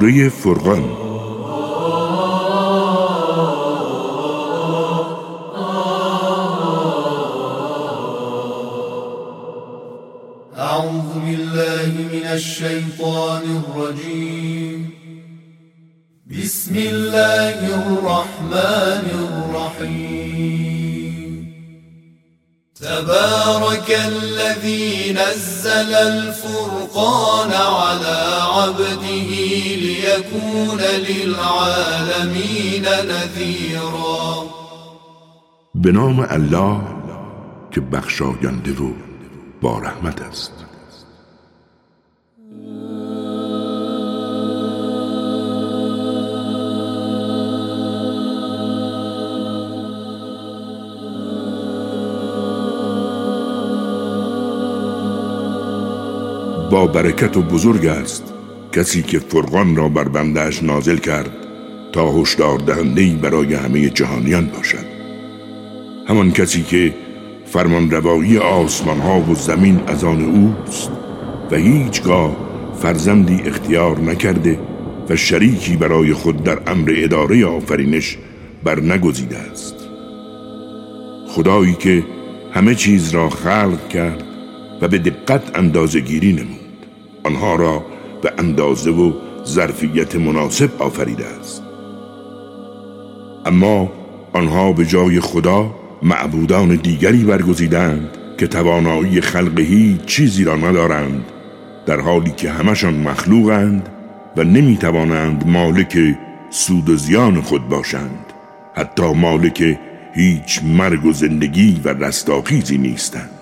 سوره فرقان الذي نزل الفرقان على عبده ليكون للعالمين نذيرا. به نام الله که بخشاینده و با رحمت است. با برکت و بزرگ است. کسی که فرقان را بر بندهش نازل کرد تا هشدار دهنده برای همه جهانیان باشد. همان کسی که فرمان روایی آسمان ها و زمین از آن اوست و هیچگاه فرزندی اختیار نکرده و شریکی برای خود در امر اداره آفرینش بر نگزیده است. خدایی که همه چیز را خلق کرد و به دقت اندازه گیری نمود. آنها را به اندازه و ظرفیت مناسب آفریده است. اما آنها به جای خدا معبودان دیگری برگزیدند که توانایی خلق هیچ چیزی را ندارند در حالی که همشان مخلوقند و نمی‌توانند مالک سود و زیان خود باشند حتی مالک هیچ مرگ و زندگی و رستاخیزی نیستند.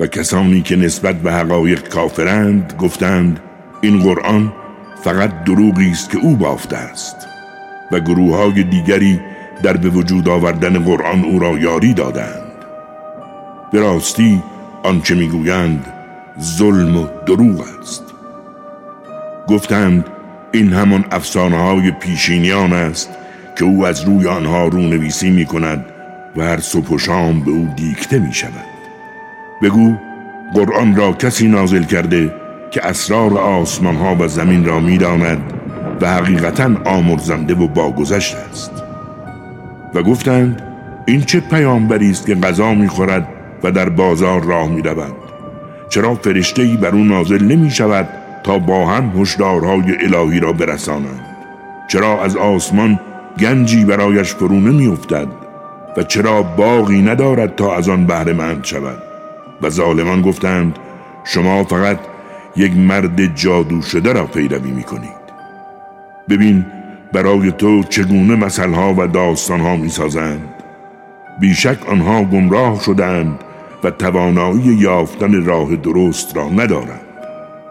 و کسانی که نسبت به حقایق کافرند گفتند این قرآن فقط دروغی است که او بافته است و گروه های دیگری در به وجود آوردن قرآن او را یاری دادند. به راستی آنچه می‌گویند ظلم و دروغ است. گفتند این همان افسانه های پیشینیان است که او از روی آنها رونویسی می کند و هر صبح و شام به او دیکته می شود بگو قرآن را کسی نازل کرده که اسرار آسمان ها و زمین را می‌داند و حقیقتا آمرزنده و باگذشت است. و گفتند این چه پیامبری است که غذا می‌خورد و در بازار راه می‌رود؟ چرا فرشته ای بر او نازل نمی شود تا با هم هشدارهای الهی را برسانند؟ چرا از آسمان گنجی برایش فرو نمیافتد و چرا باقی ندارد تا از آن بهره مند شود؟ و ظالمان گفتند شما فقط یک مرد جادو شده را پیروی می کنید ببین برای تو چگونه مسئله و داستان ها می سازند بیشک آنها گمراه شدند و توانایی یافتن راه درست را ندارند.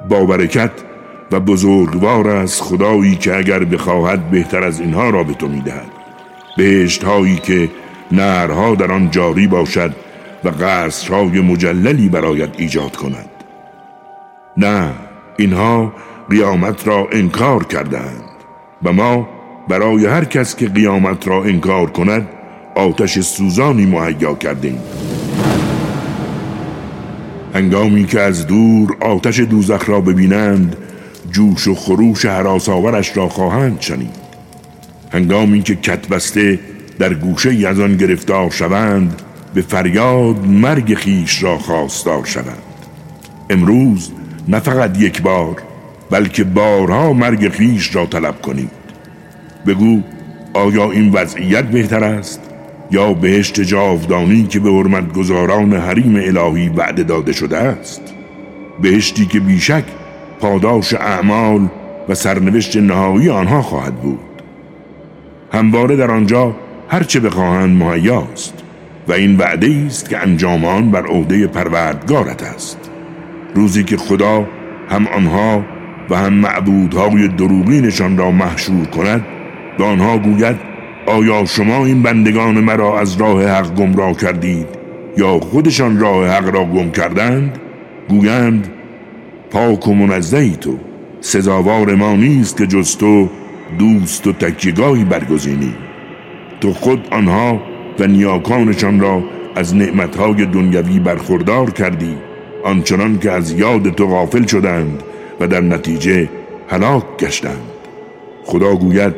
با برکت و بزرگوار از خدایی که اگر بخواهد بهتر از اینها را به تو می‌دهد. بهشت هایی که نهرها در آن جاری باشد و قصرهای مجللی برایت ایجاد کند. نه اینها قیامت را انکار کردند و ما برای هر کس که قیامت را انکار کند آتش سوزانی مهیا کردیم. هنگامی که از دور آتش دوزخ را ببینند جوش و خروش حراساورش را خواهند شنید. هنگامی که کتبسته در گوشه از آن گرفتار شوند به فریاد مرگ خیش را خواستار شوند. امروز نه فقط یک بار بلکه بارها مرگ خیش را طلب کنید. بگو آیا این وضعیت بهتر است؟ یا بهشت جاودانی که به حرمت گذاران حریم الهی وعده داده شده است؟ بهشتی که بیشک پاداش اعمال و سرنوشت نهایی آنها خواهد بود. همواره در آنجا هرچه بخواهند مهیاست و این وعده است که انجام آن بر عهده پروردگارت است. روزی که خدا هم آنها و هم معبودهای دروغینشان را محشور کند به آنها گوید آیا شما این بندگان مرا از راه حق گمراه کردید یا خودشان راه حق را گم کردند؟ گویند پاک و منزهی تو سزاوار ما نیست که جز تو دوست و تکیگاهی برگزینی. تو خود آنها و نیاکانشان را از نعمتهای دنیوی برخوردار کردی آنچنان که از یاد تو غافل شدند و در نتیجه هلاک گشتند. خدا گوید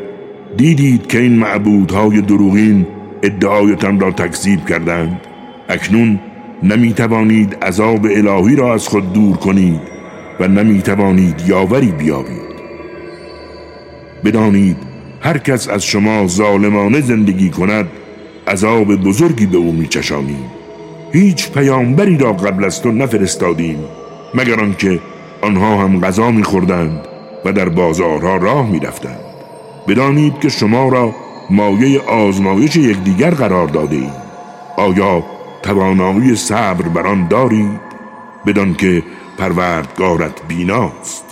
دیدید که این معبودهای دروغین ادعایتان را تکذیب کردند. اکنون نمی توانید عذاب الهی را از خود دور کنید و نمی توانید یاوری بیابید. بدانید هر کس از شما ظالمانه زندگی کند عذاب بزرگی به او میچشانیم. هیچ پیامبری را قبل از تو نفرستادیم مگر آنکه آنها هم غذا میخوردند و در بازارها راه می‌رفتند. بدانید که شما را مایه آزمایش یکدیگر قرار داده ایم آیا توانایی صبر بر آن دارید؟ بدان که پروردگارت بیناست.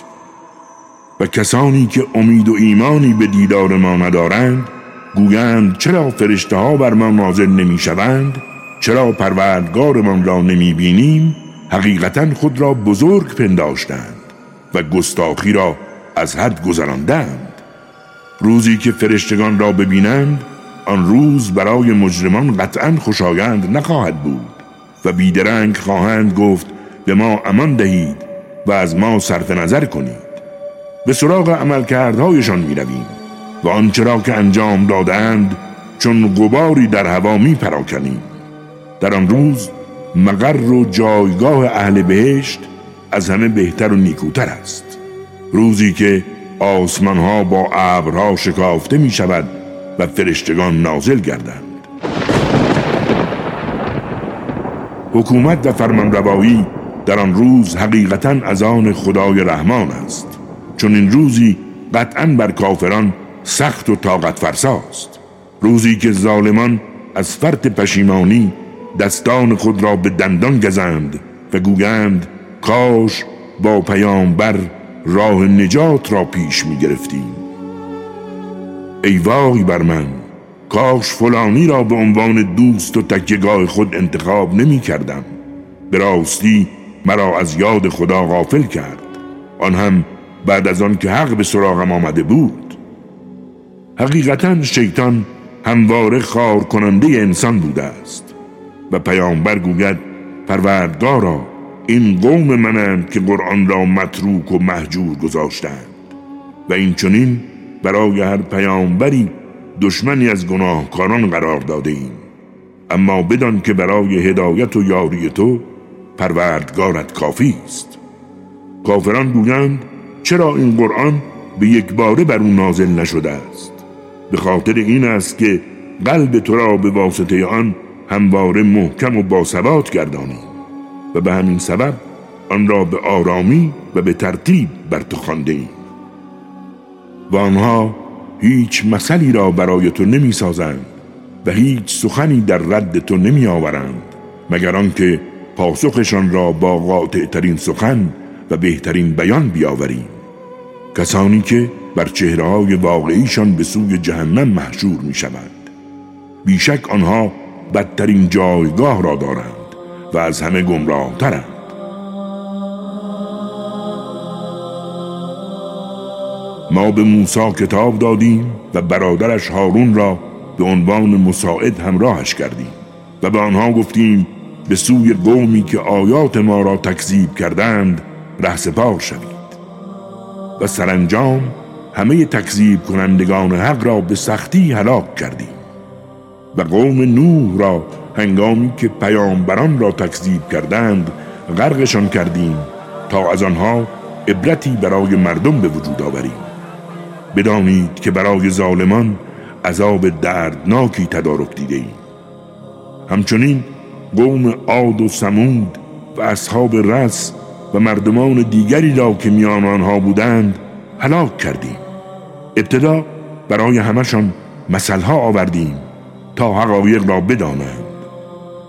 و کسانی که امید و ایمانی به دیدار ما ندارند گویند چرا فرشته ها بر ما نازل نمی شوند چرا پروردگارمان را نمی بینیم حقیقتا خود را بزرگ پنداشتند و گستاخی را از حد گذراندند. روزی که فرشتگان را ببینند آن روز برای مجرمان قطعا خوشایند نخواهد بود و بیدرنگ خواهند گفت به ما امان دهید و از ما صرف نظر کنید. به سراغ عملکردهایشان می رویم و آنچه را که انجام دادند چون غباری در هوا می پراکنیم در آن روز مقر و جایگاه اهل بهشت از همه بهتر و نیکوتر است. روزی که آسمان ها با ابرها شکافته می شود و فرشتگان نازل گردند. حکومت و فرمانروایی در آن روز حقیقتا از آن خدای رحمان است. چون این روزی قطعا بر کافران سخت و طاقت فرساست. روزی که ظالمان از فرط پشیمانی دستان خود را به دندان گزند و گویند کاش با پیامبر راه نجات را پیش می گرفتیم ای وای بر من کاش فلانی را به عنوان دوست و تکیگاه خود انتخاب نمی کردم به راستی مرا از یاد خدا غافل کرد. آن هم بعد از آن که حق به سراغم آمده بود. حقیقتا شیطان همواره خار کننده انسان بوده است. و پیامبر گوید پروردگارا این قوم منند که قرآن را متروک و محجور گذاشتند. و این چنین برای هر پیامبری دشمنی از گناهکاران قرار داده ایم اما بدان که برای هدایت و یاری تو پروردگارت کافی است. کافران گویند چرا این قرآن به یک باره بر او نازل نشده است؟ به خاطر این است که قلب تو را به واسطه آن همواره محکم و باثبات گردانی. و به همین سبب آن را به آرامی و به ترتیب بر تو خوانده ایم و آنها هیچ مثلی را برای تو نمی سازند و هیچ سخنی در رد تو نمی آورند مگر آنکه پاسخشان را با قاطع ترین سخن و بهترین بیان بیاوریم. کسانی که بر چهره های واقعیشان به سوی جهنم محشور می شوند بیشک آنها بدترین جایگاه را دارند و از همه گمراه ترند ما به موسی کتاب دادیم و برادرش هارون را به عنوان مساعد همراهش کردیم و به آنها گفتیم به سوی قومی که آیات ما را تکذیب کردند رهسپار شوید. و سرانجام همه تکذیب کنندگان حق را به سختی هلاک کردیم و قوم نوح را هنگامی که پیامبران را تکذیب کردند غرقشان کردیم تا از آنها عبرتی برای مردم به وجود آوریم. بدانید که برای ظالمان عذاب دردناکی تدارک دیده ایم. همچنین قوم عاد و سمود و اصحاب رس و مردمان دیگری را که میان آنها بودند هلاک کردیم. ابتدا برای همشان مثلها آوردیم تا حقایق را بدانند.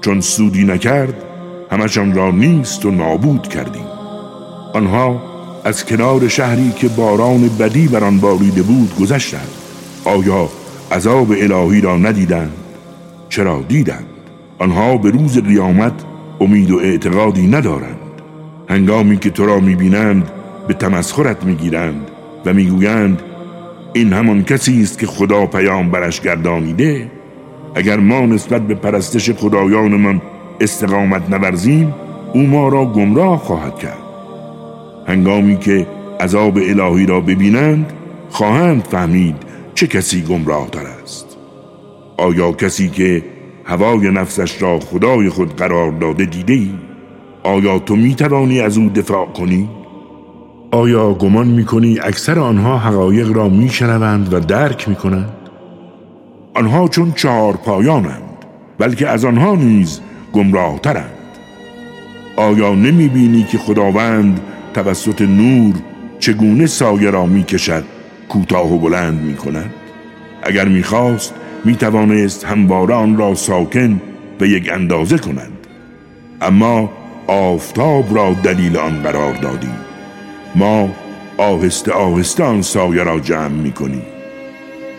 چون سودی نکرد همشان را نیست و نابود کردیم. آنها از کنار شهری که باران بدی بر آن باریده بود گذشتند. آیا عذاب الهی را ندیدند؟ چرا دیدند؟ آنها به روز قیامت امید و اعتقادی ندارند. هنگامی که تو را می‌بینند به تمسخرت می‌گیرند و می‌گویند این همان کسی است که خدا پیام برش گردانیده اگر ما نسبت به پرستش خدایانمان استقامت نورزیم او ما را گمراه خواهد کرد هنگامی که عذاب الهی را ببینند خواهند فهمید چه کسی گمراه است آیا کسی که هوای نفسش را خدای خود قرار داده دیده ای؟ آیا تو می توانی از او دفاع کنی؟ آیا گمان می کنی اکثر آنها حقایق را می شنوند و درک می کنند؟ آنها چون چهار پایانند بلکه از آنها نیز گمراه ترند آیا نمی بینی که خداوند توسط نور چگونه سایه را می کشد کوتاه و بلند می کند؟ اگر می خواست می توانست همواره آن را ساکن به یک اندازه کند اما آفتاب را دلیل آن قرار دادیم ما آهسته آهسته آن سایه را جمع می کنیم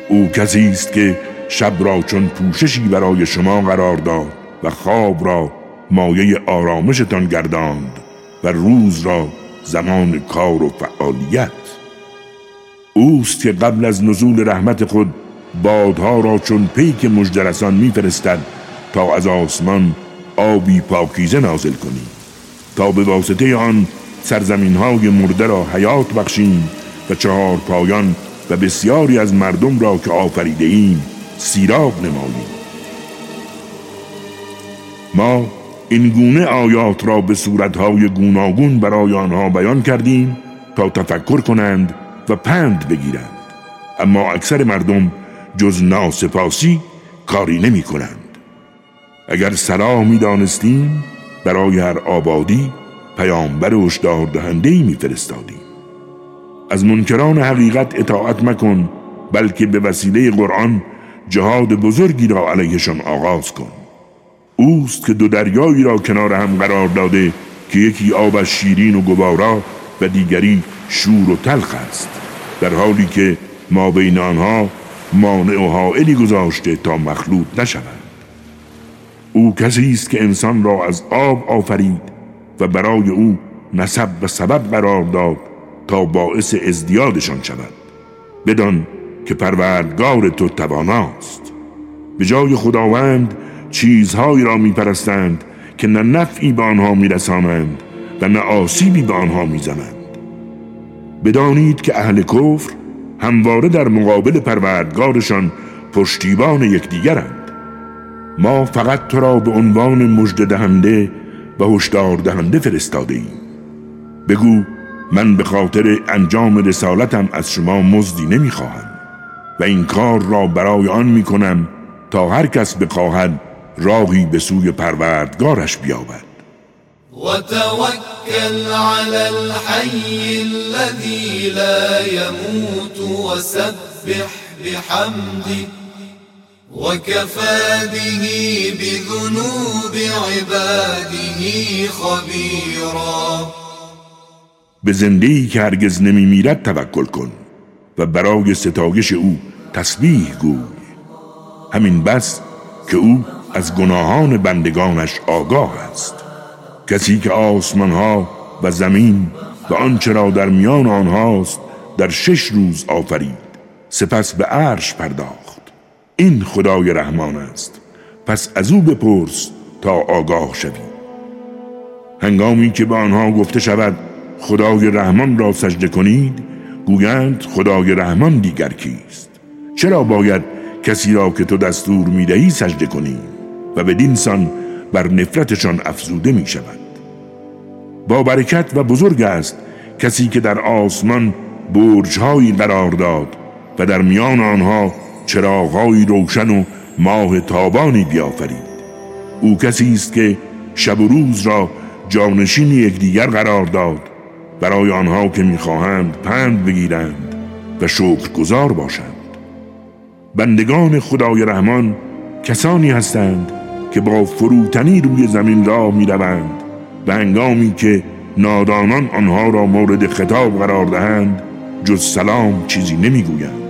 او کسی است که شب را چون پوششی برای شما قرار داد و خواب را مایه آرامشتان گرداند و روز را زمان کار و فعالیت. اوست که قبل از نزول رحمت خود بادها را چون پیک مجدرسان میفرستد تا از آسمان آبی پاکیزه نازل کنیم. تا به واسطه آن سرزمین های مرده را حیات بخشیم و چهار پایان و بسیاری از مردم را که آفریده ایم سیراب نماییم. ما این گونه آیات را به صورتهای گوناگون برای آنها بیان کردیم تا تفکر کنند و پند بگیرند. اما اکثر مردم جز ناسپاسی کاری نمی کنند. اگر سرا می دانستیم برای هر آبادی پیامبر هشدار دهنده ای می فرستادیم از منکران حقیقت اطاعت مکن بلکه به وسیله قرآن جهاد بزرگی را علیهشان آغاز کن. اوست که دو دریایی را کنار هم قرار داده که یکی آبش شیرین و گوارا و دیگری شور و تلخ است در حالی که ما بین آنها مانع و حائلی گذاشته تا مخلوط نشوند. او کسی است که انسان را از آب آفرید و برای او نسب و سبب قرار داد تا باعث ازدیادشان شود. بدان که پروردگار تو تواناست. به جای خداوند چیزهایی را میپرستند که نه نفعی به آنها میرسانند و نه آسیبی به آنها می‌زنند. بدانید که اهل کفر همواره در مقابل پروردگارشان پشتیبان یکدیگرند. ما فقط تو را به عنوان مژده دهنده و هشدار دهنده فرستاده ایم بگو من به خاطر انجام رسالتم از شما مزدی نمی‌خواهم و این کار را برای آن می‌کنم تا هر کس بخواهد راهی به سوی پروردگارش بیابد. وتوكل على الحي الذي لا يموت وسبح بحمده وكفى به بذنوب عباده خبيرا. به زندهی که هرگز نمی میرد توکل کن و برای ستایش او تسبیح گوی. همین بس که او از گناهان بندگانش آگاه است. کسی که آسمان ها و زمین و آنچه را در میان آنهاست در شش روز آفرید. سپس به عرش پرداخت. این خدای رحمان است. پس از او بپرس تا آگاه شوی. هنگامی که به آنها گفته شود خدای رحمان را سجده کنید گویند خدای رحمان دیگر کیست؟ چرا باید کسی را که تو دستور می‌دهی سجده کنی و به دینسان بر نفرتشان افزوده می شود با برکت و بزرگ است کسی که در آسمان برجهایی قرار داد و در میان آنها چراغهایی روشن و ماه تابانی بیافرید. او کسی است که شب و روز را جانشین یکدیگر قرار داد. برای آنها که می‌خواهند پند بگیرند و شکرگزار باشند. بندگان خدای رحمان کسانی هستند که با فروتنی روی زمین راه می‌روند و هنگامی که نادانان آنها را مورد خطاب قرار دهند جز سلام چیزی نمی‌گویند.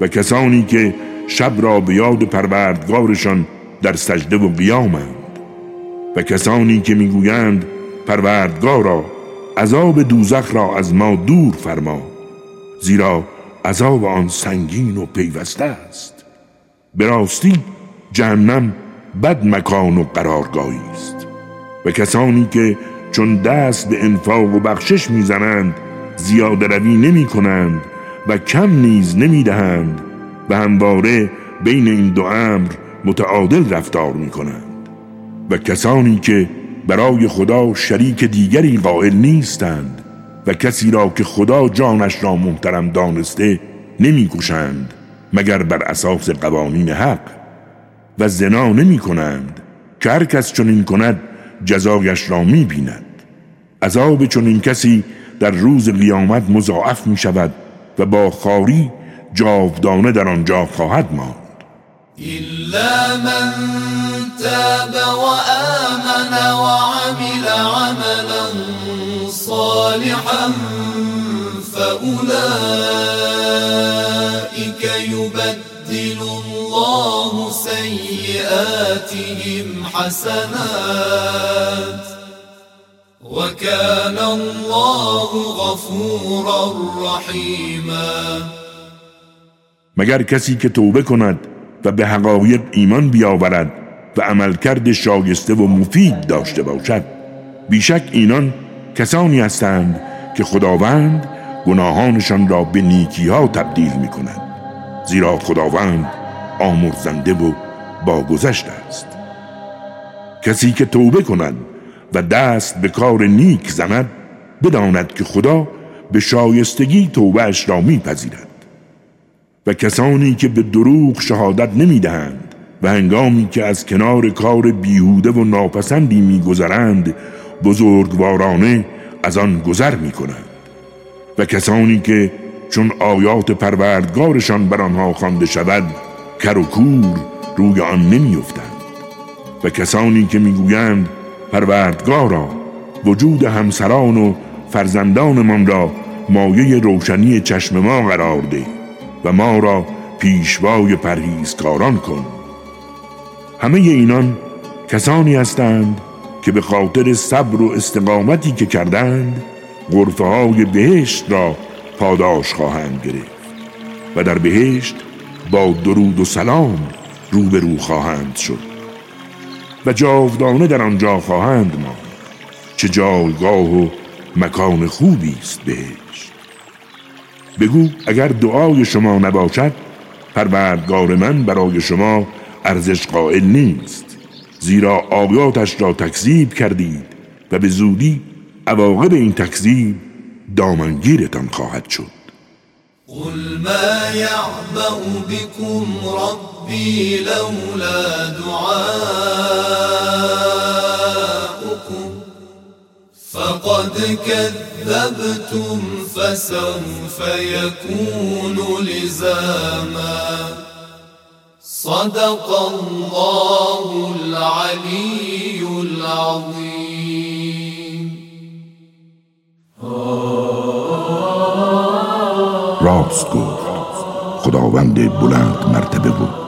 و کسانی که شب را به یاد پروردگارشان در سجده و قیامند و کسانی که می‌گویند پروردگارا عذاب دوزخ را از ما دور فرما زیرا عذاب آن سنگین و پیوسته است. به راستی جهنم بد مکان و قرارگاهی است. و کسانی که چون دست به انفاق و بخشش می‌زنند زیاده روی نمی کنند و کم نیز نمی‌دهند و همواره بین این دو امر متعادل رفتار می کنند و کسانی که برای خدا شریک دیگری قائل نیستند و کسی را که خدا جانش را محترم دانسته نمی کشند مگر بر اساس قوانین حق و زنا نمی کنند که هر کس چنین کند جزایش را می بیند عذاب چنین کسی در روز قیامت مضاعف می شود و با خاری جاودانه در آنجا خواهد ماند. إلا من تاب وآمن وعمل عملا صالحا فأولئك يبدل الله سيئاتهم حسنات. وكان الله غفورا رحيما. مگر کسی که توبه کند و به حقایق ایمان بیاورد و عملکرد شایسته و مفید داشته باشد. بیشک اینان کسانی هستند که خداوند گناهانشان را به نیکی ها تبدیل می کند زیرا خداوند آمرزنده و باگذشت است. کسی که توبه کند و دست به کار نیک زند بداند که خدا به شایستگی توبهش را میپذیرد. و کسانی که به دروغ شهادت نمی‌دهند و هنگامی که از کنار کار بیهوده و ناپسندی میگذرند بزرگوارانه از آن گذر می‌کنند. و کسانی که چون آیات پروردگارشان بر آنها خوانده شود کر و کور روی آن نمیافتند. و کسانی که می‌گویند پروردگارا وجود همسران و فرزندانمان را مایه روشنی چشم ما قرار ده و ما را پیشوای پرهیزکاران کن. همه اینان کسانی هستند که به خاطر صبر و استقامتی که کردند غرفه های بهشت را پاداش خواهند گرفت و در بهشت با درود و سلام روبرو خواهند شد. و جاودانه در آنجا خواهند ماند چه جایگاه و مکان خوبی است بهشت. بگو اگر دعای شما نباشد پروردگار من برای شما ارزش قائل نیست زیرا آیاتش را تکذیب کردید و به زودی عواقب این تکذیب دامنگیرتان خواهد شد. قل ما يعبأ بكم ربي لولا دعاؤكم فقد كذبتم فسوف يكون لزاما صدق الله العلي العظيم. راست گفت خداوند بلند مرتبه. بود